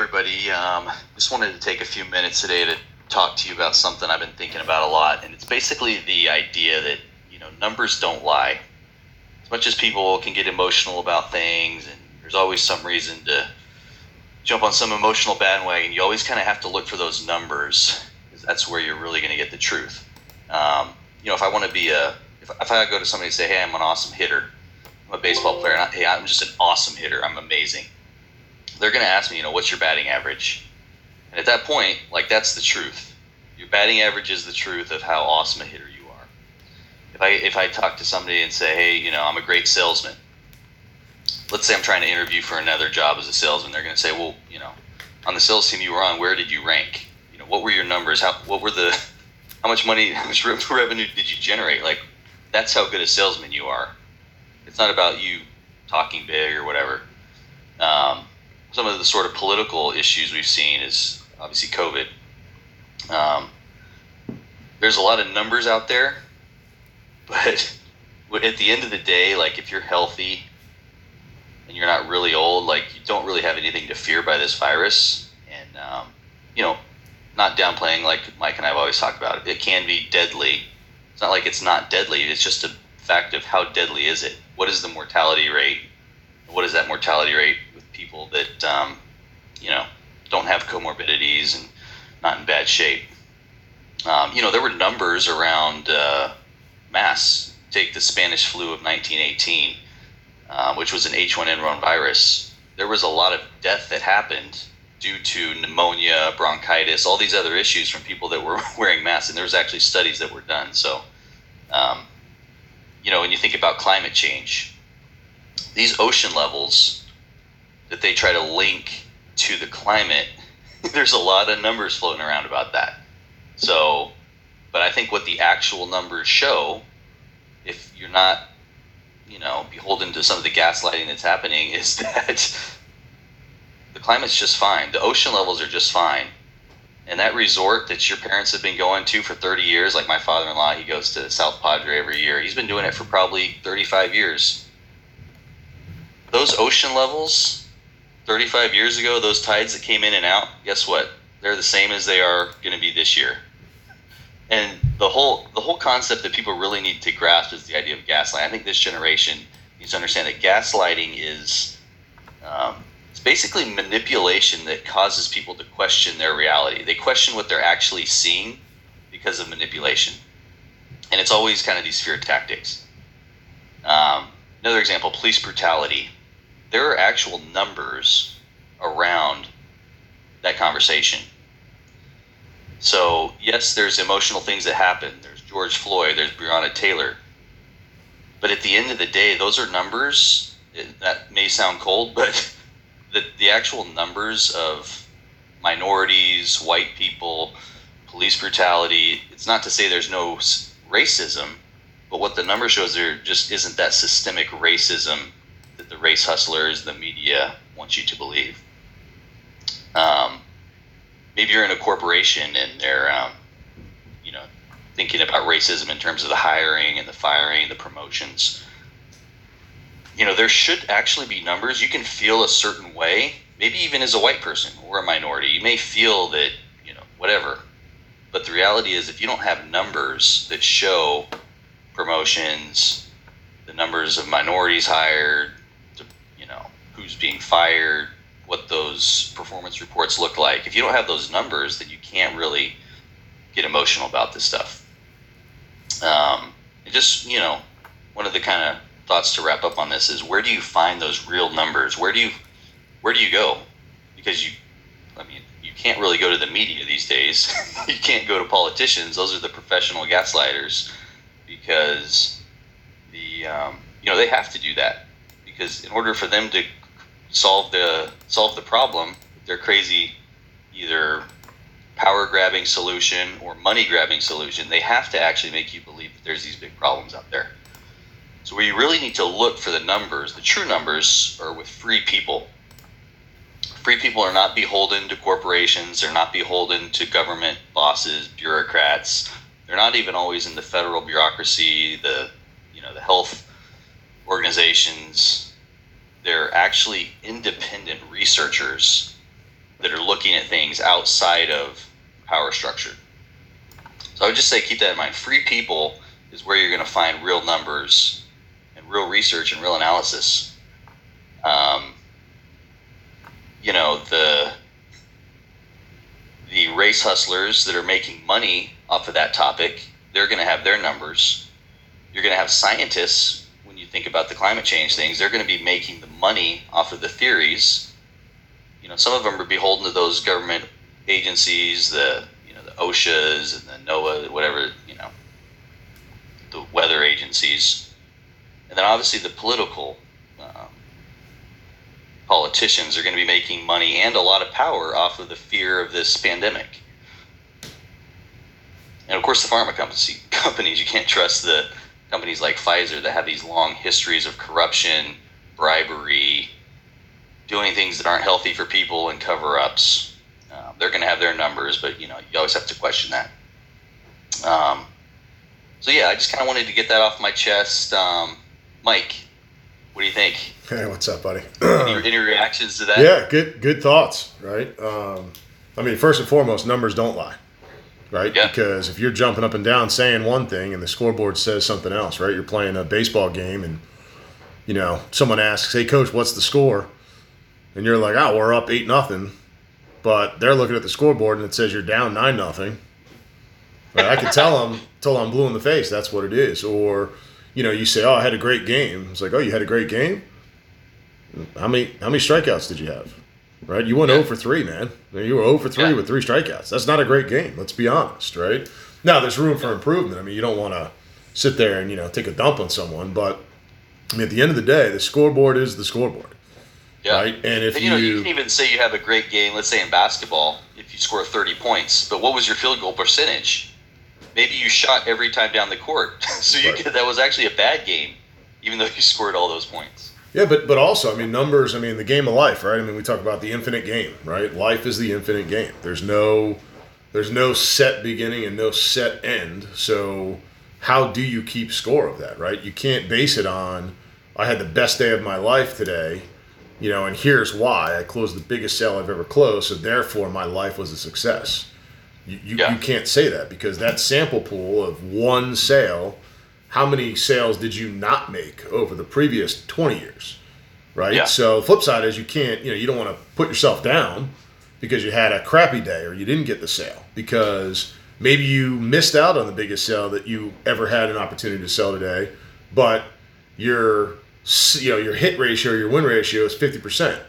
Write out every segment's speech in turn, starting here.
everybody. Um, just wanted to take a few minutes today to talk to you about something I've been thinking about a lot, and it's basically the idea that you know numbers don't lie. As much as people can get emotional about things, and there's always some reason to jump on some emotional bandwagon, you always kind of have to look for those numbers, because that's where you're really going to get the truth. Um, you know, if I want to be a, if, if I go to somebody and say, "Hey, I'm an awesome hitter," I'm a baseball player, and I, hey, I'm just an awesome hitter. I'm amazing. They're going to ask me, you know, what's your batting average? And at that point, like that's the truth. Your batting average is the truth of how awesome a hitter you are. If I if I talk to somebody and say, hey, you know, I'm a great salesman. Let's say I'm trying to interview for another job as a salesman. They're going to say, well, you know, on the sales team you were on, where did you rank? You know, what were your numbers? How what were the how much money, how much revenue did you generate? Like, that's how good a salesman you are. It's not about you talking big or whatever. Um, some of the sort of political issues we've seen is obviously COVID. Um, there's a lot of numbers out there, but at the end of the day, like if you're healthy and you're not really old, like you don't really have anything to fear by this virus. And um, you know, not downplaying like Mike and I've always talked about it. It can be deadly. It's not like it's not deadly. It's just a fact of how deadly is it. What is the mortality rate? What is that mortality rate people that um, you know don't have comorbidities and not in bad shape. Um, you know, there were numbers around uh, mass. Take the Spanish flu of 1918, um, which was an H1N1 virus. There was a lot of death that happened due to pneumonia, bronchitis, all these other issues from people that were wearing masks. And there was actually studies that were done. So, um, you know, when you think about climate change, these ocean levels that they try to link to the climate, there's a lot of numbers floating around about that. So, but I think what the actual numbers show, if you're not, you know, beholden to some of the gaslighting that's happening, is that the climate's just fine. The ocean levels are just fine. And that resort that your parents have been going to for 30 years, like my father in law, he goes to South Padre every year. He's been doing it for probably 35 years. Those ocean levels 35 years ago, those tides that came in and out, guess what? They're the same as they are going to be this year. And the whole the whole concept that people really need to grasp is the idea of gaslighting. I think this generation needs to understand that gaslighting is um, it's basically manipulation that causes people to question their reality. They question what they're actually seeing because of manipulation, and it's always kind of these fear tactics. Um, another example: police brutality there are actual numbers around that conversation. So, yes, there's emotional things that happen. There's George Floyd, there's Breonna Taylor. But at the end of the day, those are numbers. That may sound cold, but the, the actual numbers of minorities, white people, police brutality, it's not to say there's no racism, but what the number shows there just isn't that systemic racism the race hustlers, the media want you to believe. Um, maybe you're in a corporation and they're, um, you know, thinking about racism in terms of the hiring and the firing, the promotions. You know, there should actually be numbers. You can feel a certain way, maybe even as a white person or a minority. You may feel that, you know, whatever. But the reality is, if you don't have numbers that show promotions, the numbers of minorities hired, who's being fired, what those performance reports look like. If you don't have those numbers, then you can't really get emotional about this stuff. Um, just you know, one of the kind of thoughts to wrap up on this is where do you find those real numbers? Where do you where do you go? Because you, I mean, you can't really go to the media these days. you can't go to politicians; those are the professional gaslighters, because the um, you know they have to do that because in order for them to solve the solve the problem their crazy. Either power grabbing solution or money grabbing solution they have to actually make you believe that there's these big problems out there. So you really need to look for the numbers. The true numbers are with free people. Free people are not beholden to corporations. They're not beholden to government bosses bureaucrats. They're not even always in the federal bureaucracy the you know the health organizations they're actually independent researchers that are looking at things outside of power structure. So I would just say keep that in mind. Free people is where you're going to find real numbers and real research and real analysis. Um, you know the the race hustlers that are making money off of that topic, they're going to have their numbers. You're going to have scientists think about the climate change things, they're going to be making the money off of the theories. You know, some of them are beholden to those government agencies, the you know the OSHA's and the NOAA, whatever you know, the weather agencies, and then obviously the political um, politicians are going to be making money and a lot of power off of the fear of this pandemic. And of course, the pharma companies, companies you can't trust the companies like Pfizer that have these long histories of corruption, bribery, doing things that aren't healthy for people, and cover ups. Um, they're going to have their numbers, but you know you always have to question that. Um, so yeah, I just kind of wanted to get that off my chest. Um, Mike, what do you think? Hey, what's up, buddy? any, any, reactions to that? Yeah, good good thoughts, right? Um, I mean, first and foremost, numbers don't lie, right? Yeah. Because if you're jumping up and down saying one thing and the scoreboard says something else, right? You're playing a baseball game and you know someone asks, "Hey, coach, what's the score?" And you're like, "Oh, we're up eight nothing," but they're looking at the scoreboard and it says you're down nine nothing. Right? I can tell them till I'm blue in the face. That's what it is. Or you know, you say, "Oh, I had a great game." It's like, "Oh, you had a great game." How many how many strikeouts did you have? Right, you went yeah. 0 for three, man. You were 0 for three yeah. with three strikeouts. That's not a great game. Let's be honest, right? Now, there's room for improvement. I mean, you don't want to sit there and you know take a dump on someone, but I mean, at the end of the day, the scoreboard is the scoreboard. Yeah. Right. And if and, you, know, you can even say you have a great game. Let's say in basketball, if you score 30 points, but what was your field goal percentage? Maybe you shot every time down the court, so you right. could, that was actually a bad game, even though you scored all those points. Yeah, but but also, I mean, numbers. I mean, the game of life, right? I mean, we talk about the infinite game, right? Life is the infinite game. There's no there's no set beginning and no set end. So how do you keep score of that, right? You can't base it on I had the best day of my life today, you know, and here's why I closed the biggest sale I've ever closed, so therefore my life was a success. You you, yeah. you can't say that because that sample pool of one sale how many sales did you not make over the previous 20 years right? Yeah. so flip side is you can't you know you don't want to put yourself down because you had a crappy day or you didn't get the sale because maybe you missed out on the biggest sale that you ever had an opportunity to sell today but your you know your hit ratio your win ratio is 50%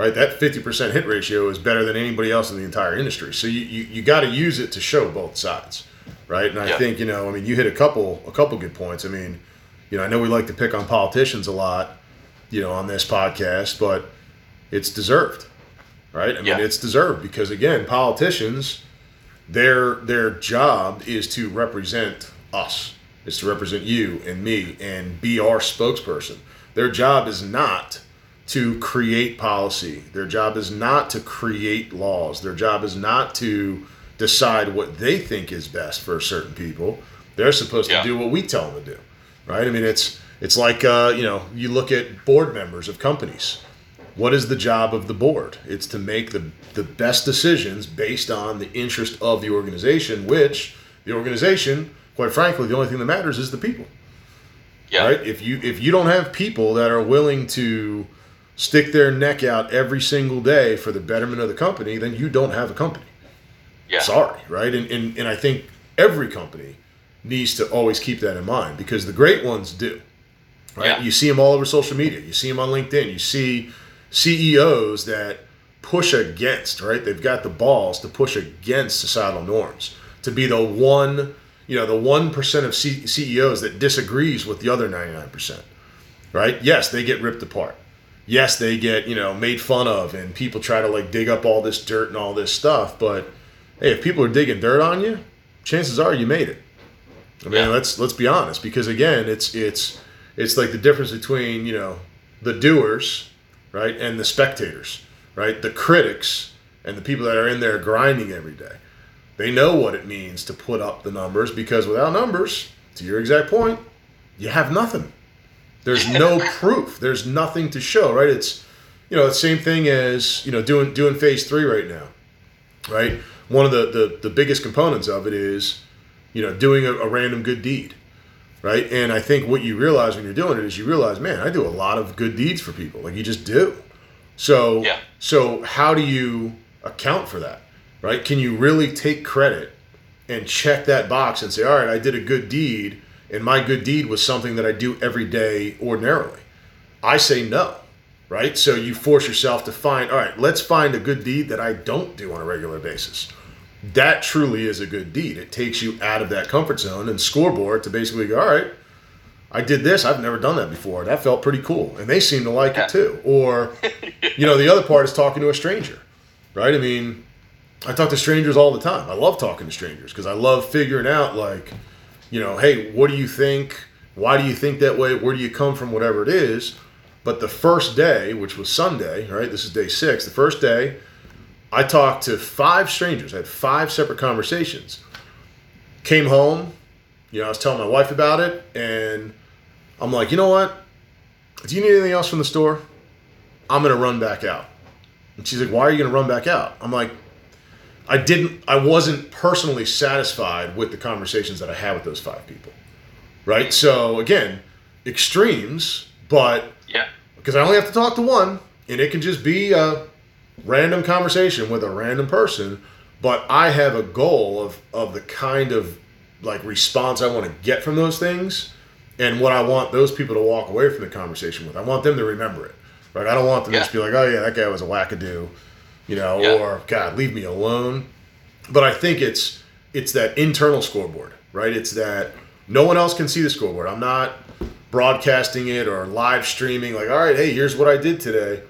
right? That 50% hit ratio is better than anybody else in the entire industry. So you, you, you got to use it to show both sides right? And I yeah. think you know, I mean, you hit a couple a couple good points. I mean, you know, I know we like to pick on politicians a lot, you know, on this podcast, but it's deserved, right? I mean, it's deserved because again, politicians, their their job is to represent us, is to represent you and me and be our spokesperson. Their job is not to create policy. Their job is not to create laws. Their job is not to decide what they think is best for certain people. They're supposed yeah. to do what we tell them to do, right? I mean, it's it's like uh, you know, you look at board members of companies. What is the job of the board? It's to make the the best decisions based on the interest of the organization, which the organization, quite frankly, the only thing that matters is the people. Yeah. Right? If you if you don't have people that are willing to stick their neck out every single day for the betterment of the company, then you don't have a company. Yeah. Sorry, right? And, and and I think every company needs to always keep that in mind because the great ones do. Right? Yeah. You see them all over social media. You see them on LinkedIn. You see CEOs that push against, right? They've got the balls to push against societal norms, to be the one, you know, the 1% of C- CEOs that disagrees with the other 99%. Right? Yes, they get ripped apart. Yes, they get, you know, made fun of and people try to like dig up all this dirt and all this stuff, but hey, if people are digging dirt on you, chances are you made it. I mean, yeah. let's let's be honest, because again, it's it's it's like the difference between you know the doers, right, and the spectators, right, the critics and the people that are in there grinding every day. They know what it means to put up the numbers because without numbers, to your exact point, you have nothing. There's no proof. There's nothing to show, right? It's you know, the same thing as you know doing doing phase three right now, right? One of the the, the biggest components of it is, you know, doing a, a random good deed, right? And I think what you realize when you're doing it is you realize, man, I do a lot of good deeds for people. Like you just do. So Yeah. so how do you account for that, right? Can you really take credit and check that box and say, all right, I did a good deed, and my good deed was something that I do every day ordinarily? I say no, right? So you force yourself to find, all right, let's find a good deed that I don't do on a regular basis. That truly is a good deed. It takes you out of that comfort zone and scoreboard to basically go, all right, I did this. I've never done that before. That felt pretty cool. And they seem to like Yeah. it too. Or, you know, the other part is talking to a stranger, right? I mean, I talk to strangers all the time. I love talking to strangers because I love figuring out, like, you know, hey, what do you think? Why do you think that way? Where do you come from? Whatever it is. But the first day, which was Sunday, right? This is day six. The first day, I talked to five strangers. I had five separate conversations. Came home, you know, I was telling my wife about it, and I'm like, you know what? Do you need anything else from the store? I'm gonna run back out. And she's like, why are you gonna run back out? I'm like, I didn't, I wasn't personally satisfied with the conversations that I had with those five people. Right? So again, extremes, but Yeah. because I only have to talk to one, and it can just be a random conversation with a random person. But I have a goal of of the kind of like response I want to get from those things, and what I want those people to walk away from the conversation with. I want them to remember it, right? I don't want them to just be like, "Oh yeah, that guy was a wackadoo," you know, Yeah. or "God, leave me alone." But I think it's it's that internal scoreboard, right? It's that no one else can see the scoreboard. I'm not broadcasting it or live streaming like, all right, hey, here's what I did today.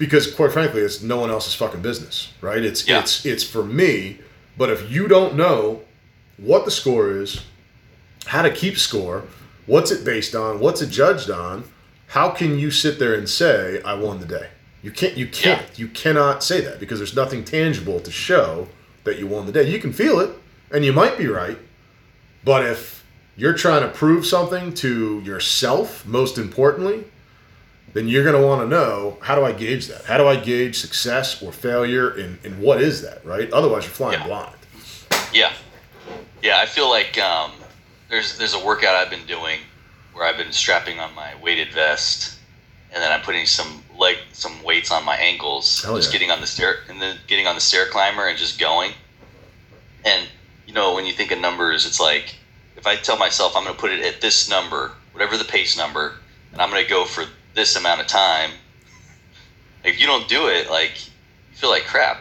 Because quite frankly, it's no one else's fucking business, right? It's Yeah. it's it's for me. But if you don't know what the score is, how to keep score, what's it based on, what's it judged on, how can you sit there and say I won the day? You can't. You can't. You cannot say that because there's nothing tangible to show that you won the day. You can feel it, and you might be right, but if you're trying to prove something to yourself, most importantly, then you're going to want to know how do I gauge that? How do I gauge success or failure, and, and what is that, right? Otherwise, you're flying Yeah. blind. Yeah, yeah. I feel like um, there's there's a workout I've been doing where I've been strapping on my weighted vest, and then I'm putting some leg some weights on my ankles, Hell just yeah. getting on the stair and then getting on the stair climber and just going. And you know when you think of numbers, it's like if I tell myself I'm going to put it at this number, whatever the pace number, and I'm going to go for this amount of time. If you don't do it, like you feel like crap.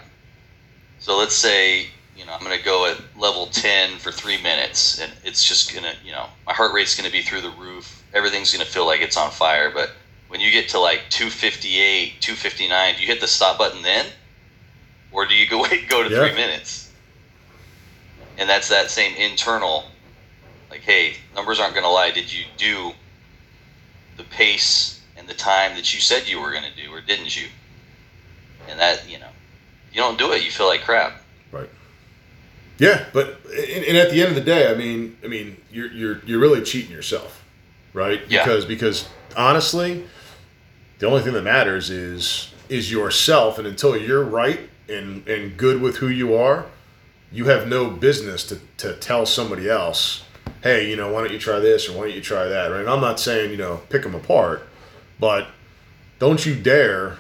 So let's say you know I'm going to go at level 10 for three minutes, and it's just to you know my heart rate's going to be through the roof. Everything's going to feel like it's on fire. But when you get to like 258, 259, do you hit the stop button then, or do you go wait go to Yeah. three minutes? And that's that same internal, like, hey, numbers aren't going to lie. Did you do the pace and the time that you said you were going to do, or didn't you? And that, you know, you don't do it, you feel like crap. Right. Yeah, but and, and at the end of the day, I mean, I mean, you're you're you're really cheating yourself, right? Yeah. Because because honestly, the only thing that matters is is yourself, and until you're right and and good with who you are, you have no business to to tell somebody else, hey, you know, why don't you try this or why don't you try that, right? And I'm not saying you know pick them apart, but don't you dare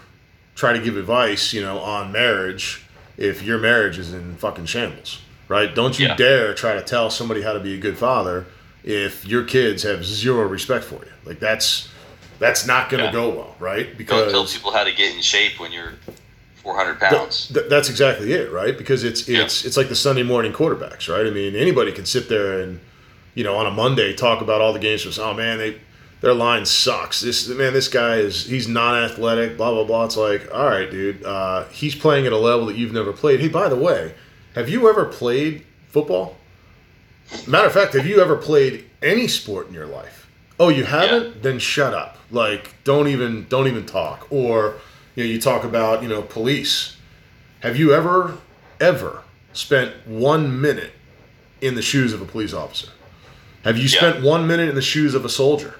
try to give advice, you know, on marriage if your marriage is in fucking shambles, right? Don't you Yeah. dare try to tell somebody how to be a good father if your kids have zero respect for you. Like that's that's not going to Yeah. go well, right? Don't Because tell people how to get in shape when you're 400 pounds. th- that's exactly it, right? Because it's Yeah. it's it's like the Sunday morning quarterbacks, right? I mean, anybody can sit there and you know on a Monday talk about all the games. Just oh man, they their line sucks. This man, this guy is he's non-athletic. Blah blah blah. It's like all right, dude. Uh, he's playing at a level that you've never played. Hey, by the way, have you ever played football? Matter of fact, have you ever played any sport in your life? Oh, you haven't? Then shut up. Like, don't even don't even talk. Or you know, you talk about you know police. Have you ever ever spent one minute in the shoes of a police officer? Have you Yeah. spent one minute in the shoes of a soldier?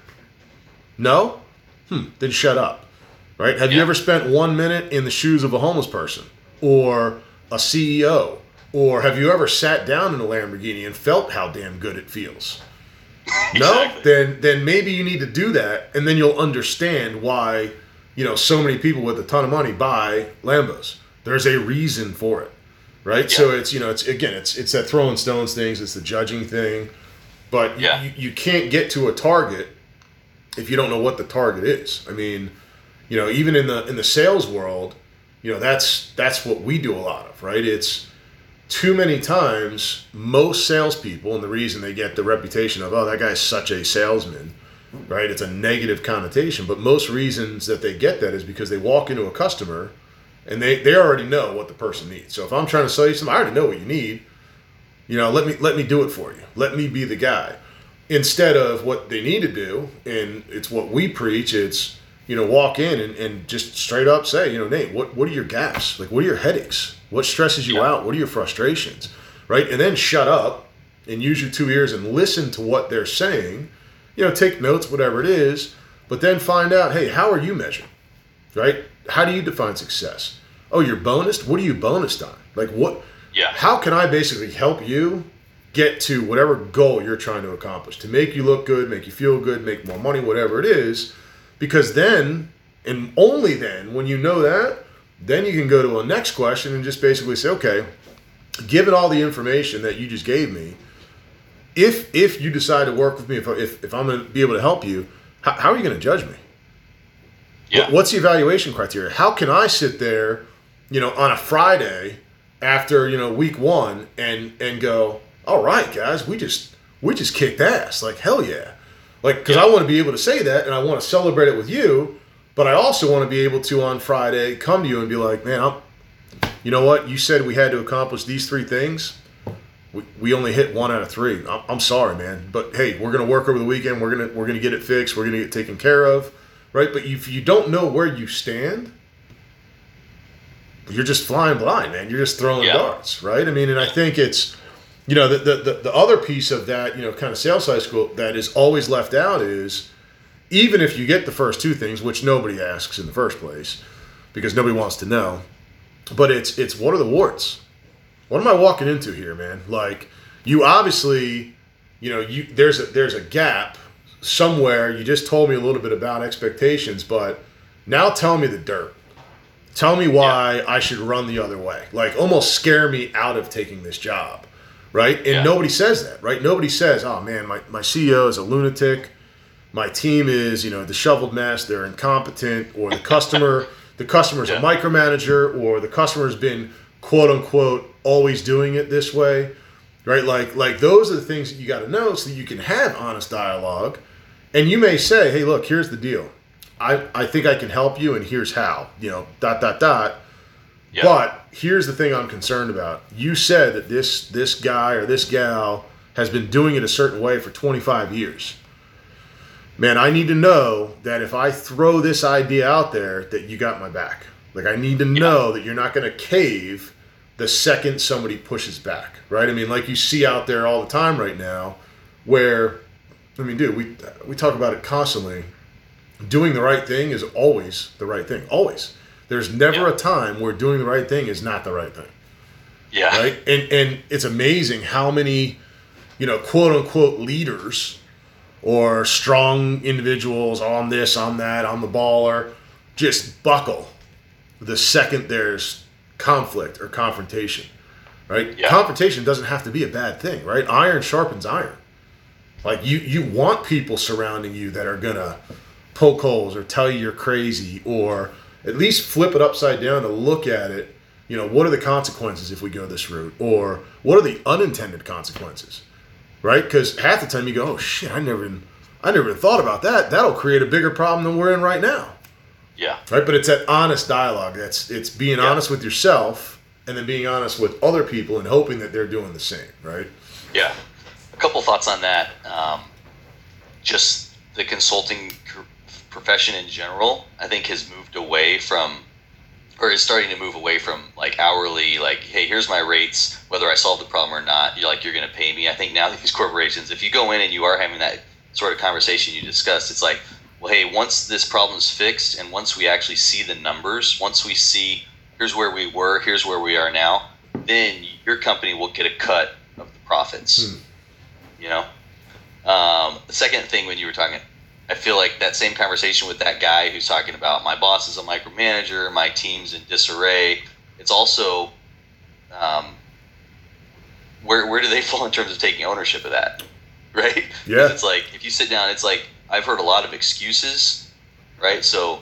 No? Hmm. Then shut up. right? Have you ever spent one minute in the shoes of a homeless person or a CEO? Or have you ever sat down in a Lamborghini and felt how damn good it feels? No? Exactly. Then then maybe you need to do that and then you'll understand why, you know, so many people with a ton of money buy Lambos. There's a reason for it. Right? So it's you know, it's again it's it's that throwing stones things, it's the judging thing. But Yeah. you, you can't get to a target if you don't know what the target is. I mean, you know, even in the in the sales world, you know, that's that's what we do a lot of, right? It's too many times most salespeople, and the reason they get the reputation of oh that guy's such a salesman, right? It's a negative connotation, but most reasons that they get that is because they walk into a customer and they they already know what the person needs. So if I'm trying to sell you something, I already know what you need. You know, let me let me do it for you. Let me be the guy instead of what they need to do and it's what we preach it's you know walk in and, and just straight up say you know nate what, what are your gaps? Like what are your headaches? What stresses you Yeah. out? What are your frustrations? Right? And then shut up and use your two ears and listen to what they're saying. You know take notes whatever it is but then find out hey how are you measured? Right? How do you define success? Oh you're bonused? What are you bonused on? Like what Yeah. how can I basically help you get to whatever goal you're trying to accomplish to make you look good, make you feel good, make more money, whatever it is? Because then, and only then, when you know that, then you can go to a next question and just basically say, okay, given all the information that you just gave me, if if you decide to work with me, if, if, if I'm going to be able to help you, how, how are you going to judge me? Yeah. What's the evaluation criteria? How can I sit there, you know, on a Friday after you know week one and and go, all right, guys, we just we just kicked ass, like hell yeah, like because I want to be able to say that and I want to celebrate it with you, but I also want to be able to on Friday come to you and be like, man, I'm, you know what, you said we had to accomplish these three things. We, we only hit one out of three. I'm, I'm sorry, man, but hey, we're gonna work over the weekend. We're gonna we're gonna get it fixed. We're gonna get taken care of, right? But if you don't know where you stand, you're just flying blind, man. You're just throwing Yeah. darts, right? I mean, and I think it's, you know, the, the, the, the other piece of that, you know, kind of sales high school that is always left out is even if you get the first two things, which nobody asks in the first place because nobody wants to know, but it's, it's what are the warts? What am I walking into here, man? Like, you obviously, you know, you there's a there's a gap somewhere. You just told me a little bit about expectations, but now tell me the dirt. Tell me why I should run the other way. Like almost scare me out of taking this job. Right? And Yeah. nobody says that, right? Nobody says, oh man, my, my CEO is a lunatic. My team is, you know, disheveled mess, they're incompetent, or the customer the customer's Yeah. a micromanager, or the customer's been quote unquote always doing it this way. Right? Like like those are the things that you gotta know so that you can have honest dialogue. And you may say, hey, look, here's the deal. I, I think I can help you, and here's how. You know, dot dot dot. Yeah. But here's the thing I'm concerned about. You said that this this guy or this gal has been doing it a certain way for 25 years. Man, I need to know that if I throw this idea out there, that you got my back. Like I need to know that you're not going to cave the second somebody pushes back, right? I mean, like you see out there all the time right now, where I mean, dude, we we talk about it constantly. Doing the right thing is always the right thing. Always. There's never Yeah. a time where doing the right thing is not the right thing, yeah. right? And and it's amazing how many, you know, quote unquote leaders or strong individuals on this, on that, on the baller, just buckle the second there's conflict or confrontation, right? Yeah. Confrontation doesn't have to be a bad thing, right? Iron sharpens iron. Like you, you want people surrounding you that are gonna poke holes or tell you you're crazy or at least flip it upside down to look at it. You know, what are the consequences if we go this route, or what are the unintended consequences, right? Because half the time you go, oh shit, I never, even, I never even thought about that. That'll create a bigger problem than we're in right now Yeah. right? But it's that honest dialogue. That's it's being Yeah. honest with yourself and then being honest with other people and hoping that they're doing the same, right? Yeah. A couple thoughts on that. Um, just the consulting profession in general, I think, has moved away from, or is starting to move away from like hourly, like, hey, here's my rates, whether I solve the problem or not. You're like, you're going to pay me. I think now these corporations, if you go in and you are having that sort of conversation you discussed, it's like, well, hey, once this problem's fixed and once we actually see the numbers, once we see here's where we were, here's where we are now, then your company will get a cut of the profits. Hmm. You know? Um, the second thing when you were talking, I feel like that same conversation with that guy who's talking about my boss is a micromanager, my team's in disarray. It's also um, where where do they fall in terms of taking ownership of that, right? Yeah. It's like if you sit down, it's like I've heard a lot of excuses, right? So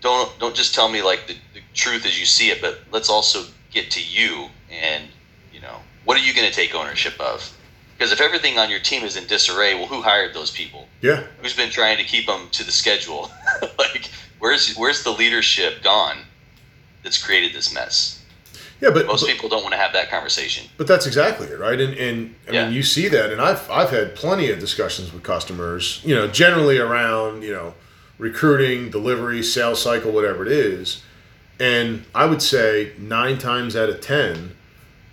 don't don't just tell me like the, the truth as you see it, but let's also get to you and you know what are you going to take ownership of? Because if everything on your team is in disarray, well, who hired those people? Yeah. Who's been trying to keep them to the schedule? like, where's where's the leadership gone that's created this mess? Yeah, but most but, people don't want to have that conversation. But that's exactly it, right? And and I Yeah. mean, you see that, and I've I've had plenty of discussions with customers, you know, generally around you know recruiting, delivery, sales cycle, whatever it is, and I would say nine times out of ten,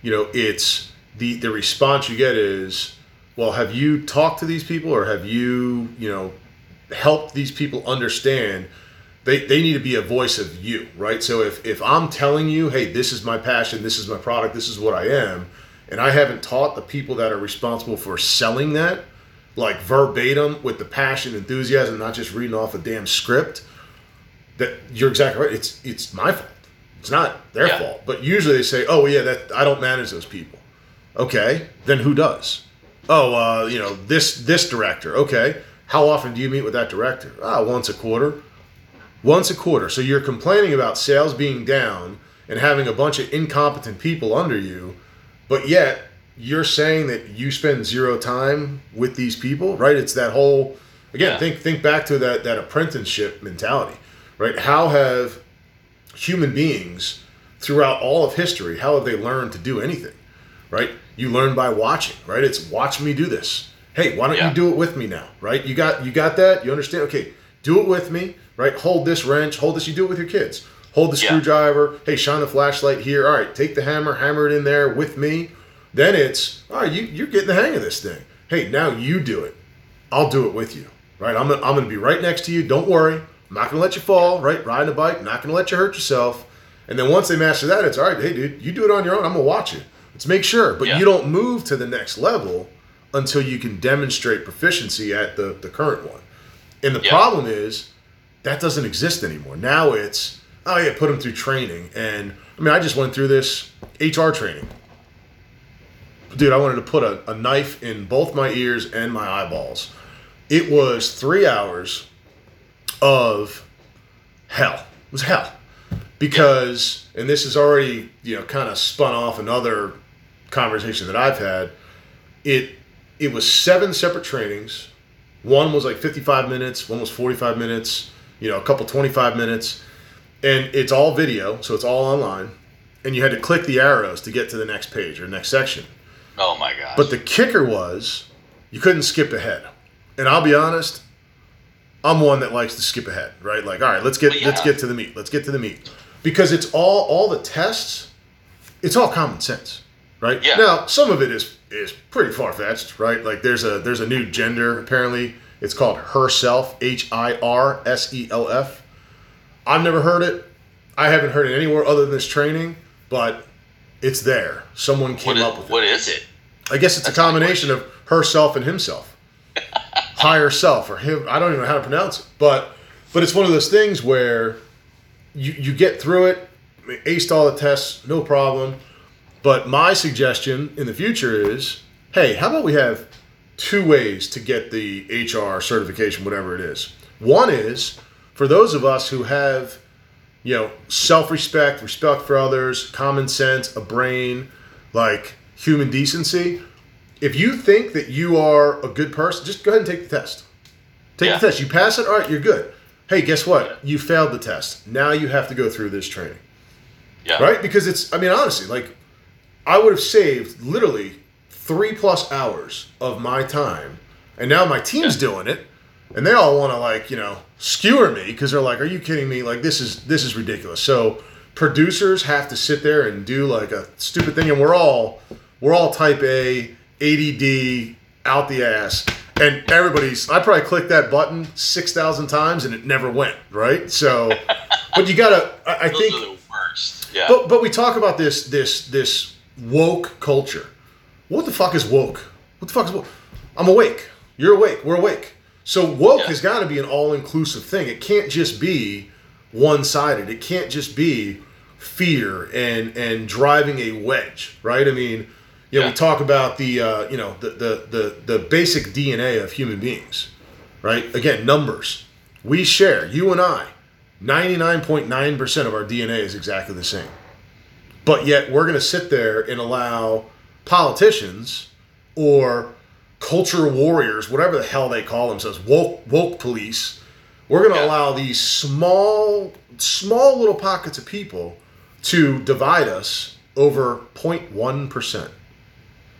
you know, it's the the response you get is, well, have you talked to these people, or have you you know helped these people understand? they, they need to be a voice of you, right? So if, if I'm telling you, hey, this is my passion, this is my product, this is what I am, and I haven't taught the people that are responsible for selling that, like verbatim with the passion, enthusiasm, not just reading off a damn script, that you're exactly right. It's it's my fault. It's not their Yeah. fault. But usually they say, oh yeah, that I don't manage those people. Okay, then who does? Oh, uh, you know this this director. Okay, how often do you meet with that director? Ah, once a quarter once a quarter. So you're complaining about sales being down and having a bunch of incompetent people under you, but yet you're saying that you spend zero time with these people, right? It's that whole again, Yeah. think think back to that that apprenticeship mentality, right? How have human beings throughout all of history, how have they learned to do anything? Right? You learn by watching, right? It's watch me do this. Hey, why don't Yeah. you do it with me now? Right? You got you got that? You understand? Okay, do it with me, right? Hold this wrench, hold this, you do it with your kids. Hold the Yeah. screwdriver. Hey, shine the flashlight here. All right, take the hammer, hammer it in there with me. Then it's, all right, you, you're getting the hang of this thing. Hey, now you do it. I'll do it with you, right? I'm gonna, I'm gonna be right next to you. Don't worry. I'm not gonna let you fall, right? Riding a bike, not gonna let you hurt yourself. And then once they master that, it's all right. Hey, dude, you do it on your own. I'm gonna watch you. Let's make sure. But Yeah. you don't move to the next level until you can demonstrate proficiency at the, the current one. And the Yeah. problem is that doesn't exist anymore. Now it's, oh yeah, put them through training. And I mean, I just went through this HR training. Dude, I wanted to put a, a knife in both my ears and my eyeballs. It was three hours of hell. It was hell. Because, and this is already, you know, kind of spun off another conversation that I've had. It it was seven separate trainings. One was like 55 minutes, one was 45 minutes, you know, a couple 25 minutes. And it's all video, so it's all online. And you had to click the arrows to get to the next page or next section. Oh my gosh. But the kicker was you couldn't skip ahead. And I'll be honest, I'm one that likes to skip ahead, right? Like, all right, let's get Well, let's get to the meat. Let's get to the meat. Because it's all all the tests, it's all common sense, right? Yeah. Now, some of it is is pretty far fetched, right? Like there's a there's a new gender apparently. It's called herself, H I R S E L F. I've never heard it. I haven't heard it anywhere other than this training, but it's there. Someone came is, up with it. what is it? I guess it's That's a combination of herself and himself. Higher self or him. I don't even know how to pronounce it. But but it's one of those things where you, you get through it, aced all the tests, no problem. But my suggestion in the future is, hey, how about we have two ways to get the HR certification, whatever it is. One is for those of us who have, you know, self-respect, respect for others, common sense, a brain, like human decency. If you think that you are a good person, just go ahead and take the test. Take Yeah. the test. You pass it, all right, you're good. Hey, guess what? You failed the test. Now you have to go through this training Yeah. right? Because it's, I mean, honestly, like, I would have saved literally three plus hours of my time, and now my team's doing it, and they all want to like, you know, skewer me because they're like, "Are you kidding me? Like, this is this is ridiculous." So producers have to sit there and do like a stupid thing, and we're all we're all type A, ADD, out the ass, and everybody's. I probably clicked that button six thousand times and it never went right. So, but you gotta. I, I think. are the worst. Yeah. But but we talk about this this this woke culture. What the fuck is woke? What the fuck is woke? I'm awake. You're awake. We're awake. So woke Yeah. has got to be an all inclusive thing. It can't just be one sided. It can't just be fear and and driving a wedge, right? I mean, you know, Yeah. we talk about the uh, you know the, the the the basic DNA of human beings, right? Again, numbers. We share you and I. 99.9% of our DNA is exactly the same. But yet we're going to sit there and allow politicians or culture warriors, whatever the hell they call themselves, woke woke police. We're going to Yeah. allow these small small little pockets of people to divide us over 0.1%.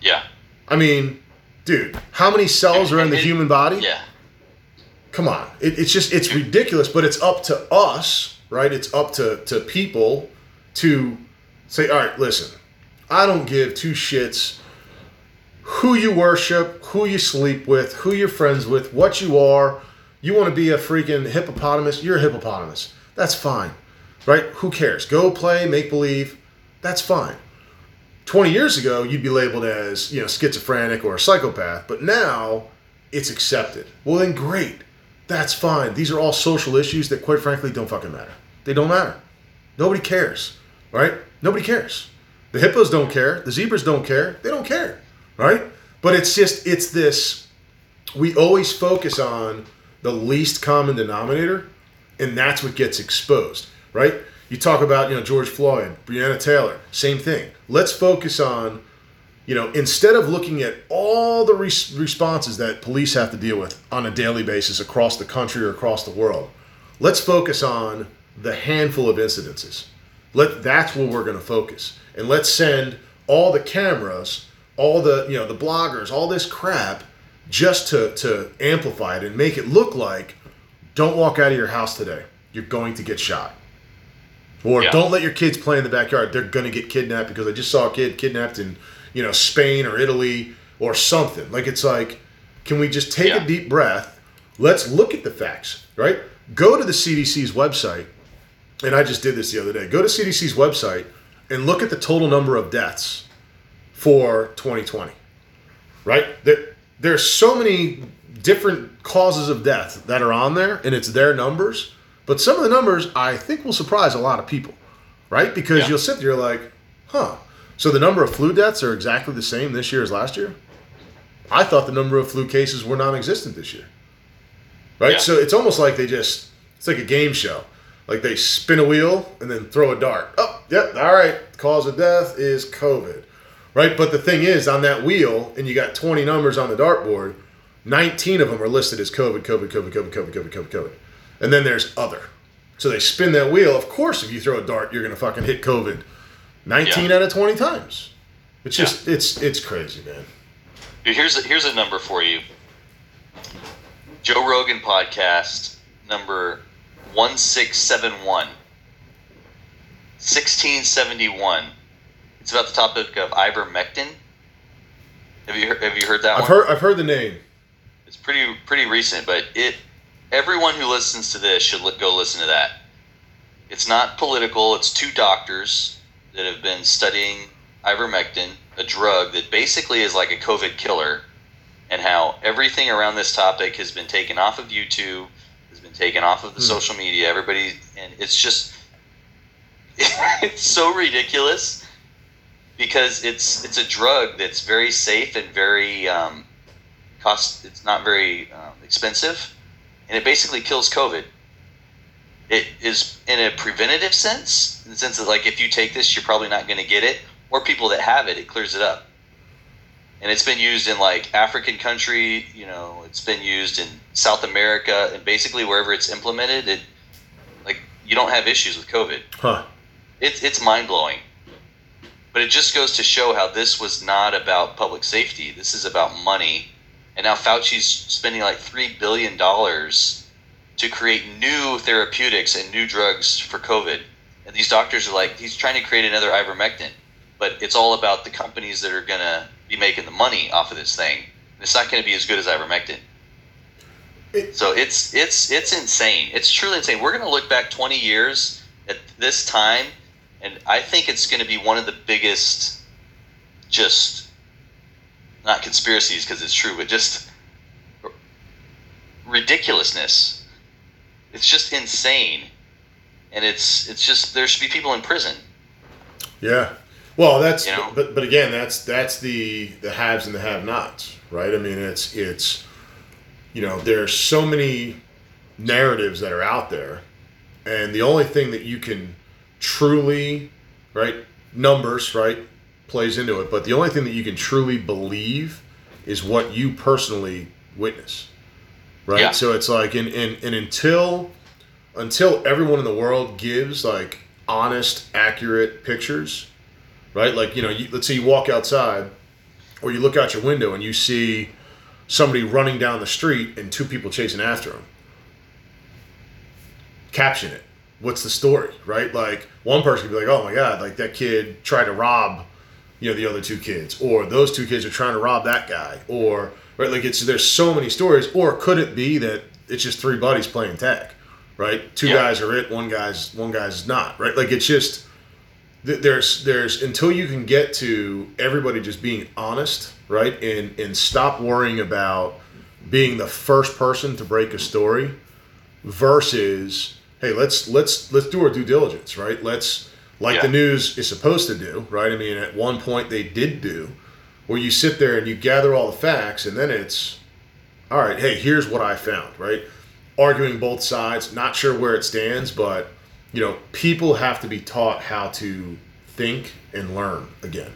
yeah. I mean, dude, how many cells are in the And- human body? Yeah. come on it, it's just it's ridiculous but it's up to us right it's up to to people to say all right listen. I don't give two shits who you worship who you sleep with who you're friends with what you are. You want to be a freaking hippopotamus? You're a hippopotamus. That's fine right? Who cares? Go play make believe. That's fine. 20 years ago you'd be labeled as you know schizophrenic or a psychopath but now it's accepted. Well then great. That's fine. These are all social issues that quite frankly don't fucking matter. They don't matter. Nobody cares right nobody cares. The hippos don't care. The zebras don't care. They don't care right? But it's just it's this we always focus on the least common denominator and that's what gets exposed right? You talk about you know george floyd breonna taylor same thing. Let's focus on you know instead of looking at all the res- responses that police have to deal with on a daily basis across the country or across the world let's focus on the handful of incidences let that's where we're going to focus. And let's send all the cameras all the you know the bloggers all this crap just to to amplify it and make it look like don't walk out of your house today. You're going to get shot. Or Yeah. don't let your kids play in the backyard. They're going to get kidnapped because i just saw a kid kidnapped in you know spain or italy or something. Like it's like can we just take Yeah. a deep breath? Let's look at the facts right? Go to the cdc's website and I just did this the other day. Go to CDC's website and look at the total number of deaths for 2020. Right? There, there's so many different causes of death that are on there, and it's their numbers. But some of the numbers I think will surprise a lot of people, right? Because Yeah. you'll sit there like, huh. So the number of flu deaths are exactly the same this year as last year? I thought the number of flu cases were non existent this year. Right? Yeah. So it's almost like they just, it's like a game show. Like they spin a wheel and then throw a dart. Oh, yep, all right. Cause of death is COVID. Right? But the thing is, on that wheel, and you got 20 numbers on the dartboard, 19 of them are listed as COVID, COVID, COVID, COVID, COVID, COVID, COVID, COVID. And then there's other. So they spin that wheel. Of course, if you throw a dart, you're going to fucking hit COVID 19 Yeah. out of 20 times. It's just, it's it's crazy, man. Here's a, here's a number for you. Joe Rogan podcast number one six seven one. 1671. It's about the topic of ivermectin. Have you heard, have you heard that I've one? heard I've heard the name. It's pretty pretty recent, but it everyone who listens to this should go listen to that. It's not political. It's two doctors that have been studying ivermectin, a drug that basically is like a COVID killer, and how everything around this topic has been taken off of YouTube, has been taken off of the Hmm. social media. Everybody, and it's just it's so ridiculous because it's it's a drug that's very safe and very um, cost it's not very um, expensive and it basically kills covid it is in a preventative sense in the sense that like if you take this you're probably not going to get it or people that have it it clears it up and it's been used in like african country you know it's been used in south america and basically wherever it's implemented it like you don't have issues with covid Huh. it's it's mind blowing. But it just goes to show how this was not about public safety. This is about money. And now Fauci's spending like three billion dollars to create new therapeutics and new drugs for COVID. And these doctors are like, he's trying to create another ivermectin. But it's all about the companies that are gonna be making the money off of this thing. It's not gonna be as good as ivermectin. It, so it's it's it's insane. It's truly insane. We're going to look back 20 years at this time, and I think it's going to be one of the biggest, just not conspiracies because it's true, but just ridiculousness. It's just insane, and it's it's just there should be people in prison. Yeah, well, that's you know? but but again, that's that's the the haves and the have-nots, right? I mean, it's it's you know, there's so many narratives that are out there, and the only thing that you can truly, right, numbers, right, plays into it, but the only thing that you can truly believe is what you personally witness, right? Yeah. So it's like, and, and and until until everyone in the world gives like honest, accurate pictures right? Like you know, you, let's say you walk outside, or you look out your window and you see somebody running down the street and two people chasing after him. Caption it. What's the story, right? Like one person could be like, "Oh my god, like that kid tried to rob." You know the other two kids, or those two kids are trying to rob that guy, or right like it's there's so many stories, or could it be that it's just three buddies playing tag, right? Two yeah. guys are it, one guy's one guy's not, right? Like it's just there's there's until you can get to everybody just being honest, right, and and stop worrying about being the first person to break a story versus hey let's let's let's do our due diligence right? Let's like yeah. the news is supposed to do right? I mean at one point they did do where you sit there and you gather all the facts and then it's all right hey here's what i found right? Arguing both sides not sure where it stands but you know, people have to be taught how to think and learn again,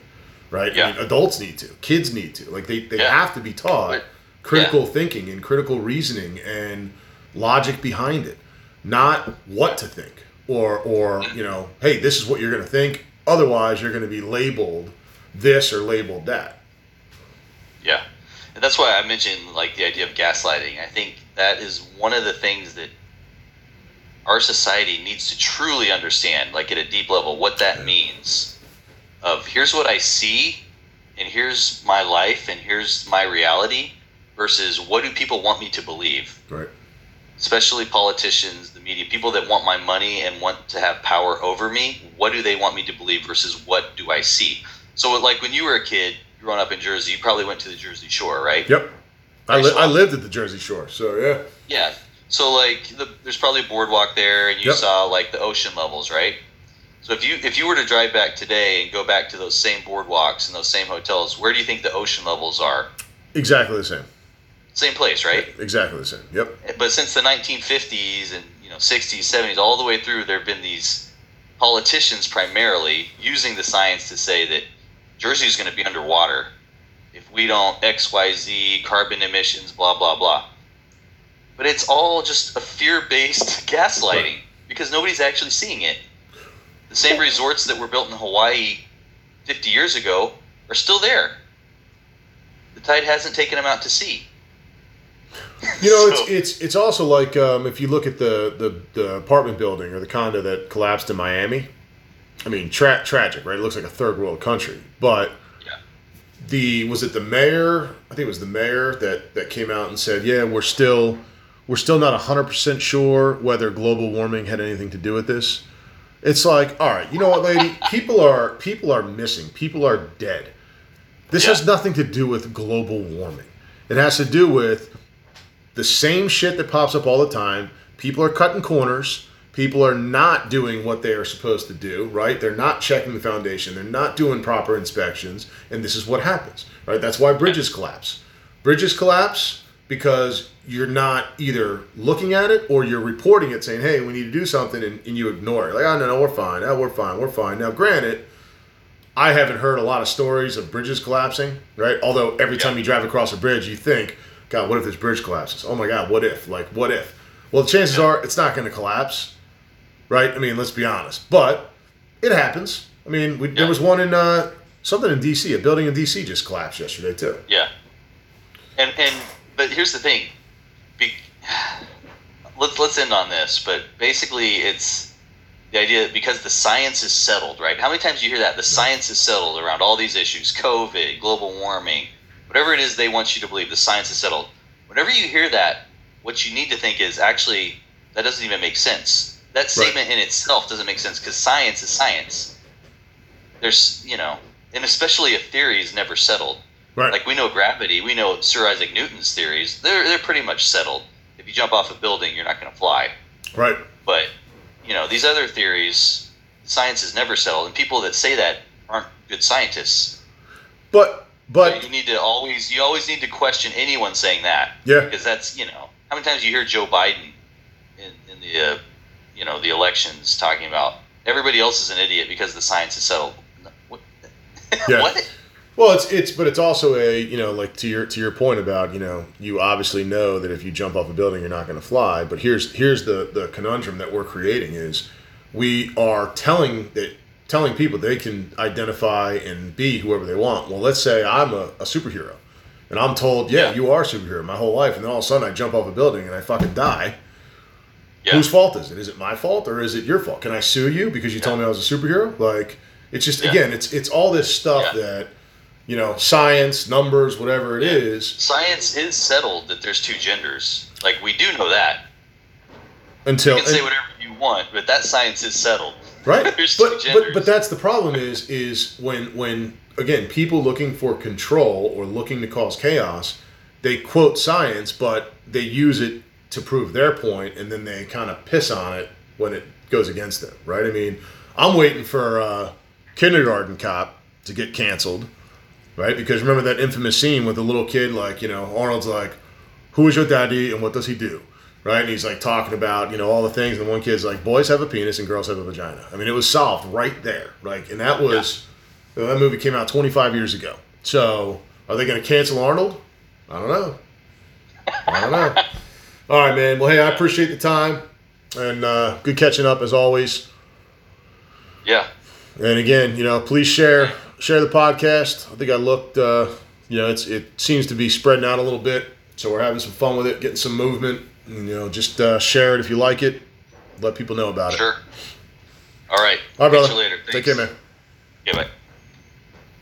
right? Yeah. I mean, adults need to, kids need to, like they, they yeah. have to be taught critical yeah. thinking and critical reasoning and logic behind it, not what to think or or you know, hey, this is what you're going to think. Otherwise, you're going to be labeled this or labeled that. Yeah, and that's why I mentioned like the idea of gaslighting. I think that is one of the things that our society needs to truly understand, like at a deep level, what that means. Of here's what I see, and here's my life, and here's my reality, versus what do people want me to believe? Right. Especially politicians, the media, people that want my money and want to have power over me. What do they want me to believe versus what do I see? So, like when you were a kid growing up in Jersey, you probably went to the Jersey Shore, right? Yep. I, li- I lived at the Jersey Shore, so yeah. Yeah. So like, the, there's probably a boardwalk there, and you yep. saw like the ocean levels, right? So if you if you were to drive back today and go back to those same boardwalks and those same hotels, where do you think the ocean levels are? Exactly the same. Same place, right? Exactly the same. Yep. But since the 1950s and you know 60s, 70s, all the way through, there have been these politicians primarily using the science to say that Jersey is going to be underwater if we don't X Y Z carbon emissions, blah blah blah but it's all just a fear-based gaslighting because nobody's actually seeing it. The same resorts that were built in Hawaii 50 years ago are still there. The tide hasn't taken them out to sea. You know, so, it's it's it's also like um, if you look at the, the, the apartment building or the condo that collapsed in Miami. I mean, tra- tragic, right? It looks like a third world country, but yeah. the was it the mayor? I think it was the mayor that that came out and said, "Yeah, we're still." We're still not 100% sure whether global warming had anything to do with this. It's like, all right, you know what, lady? People are people are missing. People are dead. This yeah. has nothing to do with global warming. It has to do with the same shit that pops up all the time. People are cutting corners. People are not doing what they are supposed to do, right? They're not checking the foundation. They're not doing proper inspections, and this is what happens, right? That's why bridges collapse. Bridges collapse because you're not either looking at it or you're reporting it saying, hey, we need to do something, and, and you ignore it. Like, oh, no, no, we're fine. Oh, we're fine. We're fine. Now, granted, I haven't heard a lot of stories of bridges collapsing, right? Although every time you drive across a bridge, you think, God, what if this bridge collapses? Oh my God, what if? Like, what if? Well, the chances are it's not going to collapse, right? I mean, let's be honest. But it happens. I mean, we, yeah. there was one in uh, something in D.C. A building in D.C. just collapsed yesterday too. Yeah. And and but here's the thing. Let's let's end on this. But basically, it's the idea that because the science is settled, right? How many times do you hear that the science is settled around all these issues, COVID, global warming, whatever it is they want you to believe, the science is settled. Whenever you hear that, what you need to think is actually that doesn't even make sense. That statement in itself doesn't make sense because science is science. There's, you know, and especially if theory is never settled. Right. Like we know gravity, we know Sir Isaac Newton's theories. They're they're pretty much settled. If you jump off a building, you're not going to fly. right. But you know these other theories, science is never settled, and people that say that aren't good scientists. But but you need to always you always need to question anyone saying that yeah. because that's you know how many times you hear Joe Biden in, in the uh, you know the elections talking about everybody else is an idiot because the science is settled. What? Yeah. what? Well, it's it's but it's also a you know like to your to your point about you know you obviously know that if you jump off a building you're not going to fly. But here's here's the the conundrum that we're creating is we are telling that telling people they can identify and be whoever they want. Well, let's say I'm a, a superhero and I'm told, yeah, Yeah. you are a superhero my whole life, and then all of a sudden I jump off a building and I fucking die. Yeah. Whose fault is it? Is it my fault or is it your fault? Can I sue you because you told me I was a superhero? Like it's just Yeah. again, it's it's all this stuff Yeah. that you know, science, numbers, whatever it is, Science is settled that there's two genders. Like we do know that. until You can say whatever you want, but that science is settled. right. There's but, two but genders. but that's the problem is is when when again people looking for control or looking to cause chaos, they quote science, but they use it to prove their point, and then they kind of piss on it when it goes against them. Right? I mean, I'm waiting for uh, Kindergarten Cop to get canceled. Right? Because remember that infamous scene with the little kid, like, you know, Arnold's like, who is your daddy and what does he do? Right? And he's like talking about, you know, all the things. And one kid's like, boys have a penis and girls have a vagina. I mean, it was solved right there. Like, and that was, that movie came out 25 years ago. So are they going to cancel Arnold? I don't know. I don't know. all right, man. Well, hey, I appreciate the time and uh, good catching up as always. Yeah. And again, you know, please share share the podcast. I think I looked, uh, you know, it's it seems to be spreading out a little bit, so we're having some fun with it, getting some movement. You know, just uh, share it if you like it. Let people know about it. Sure. All right. All right, brother. you later. Take care, man. Yeah, bye.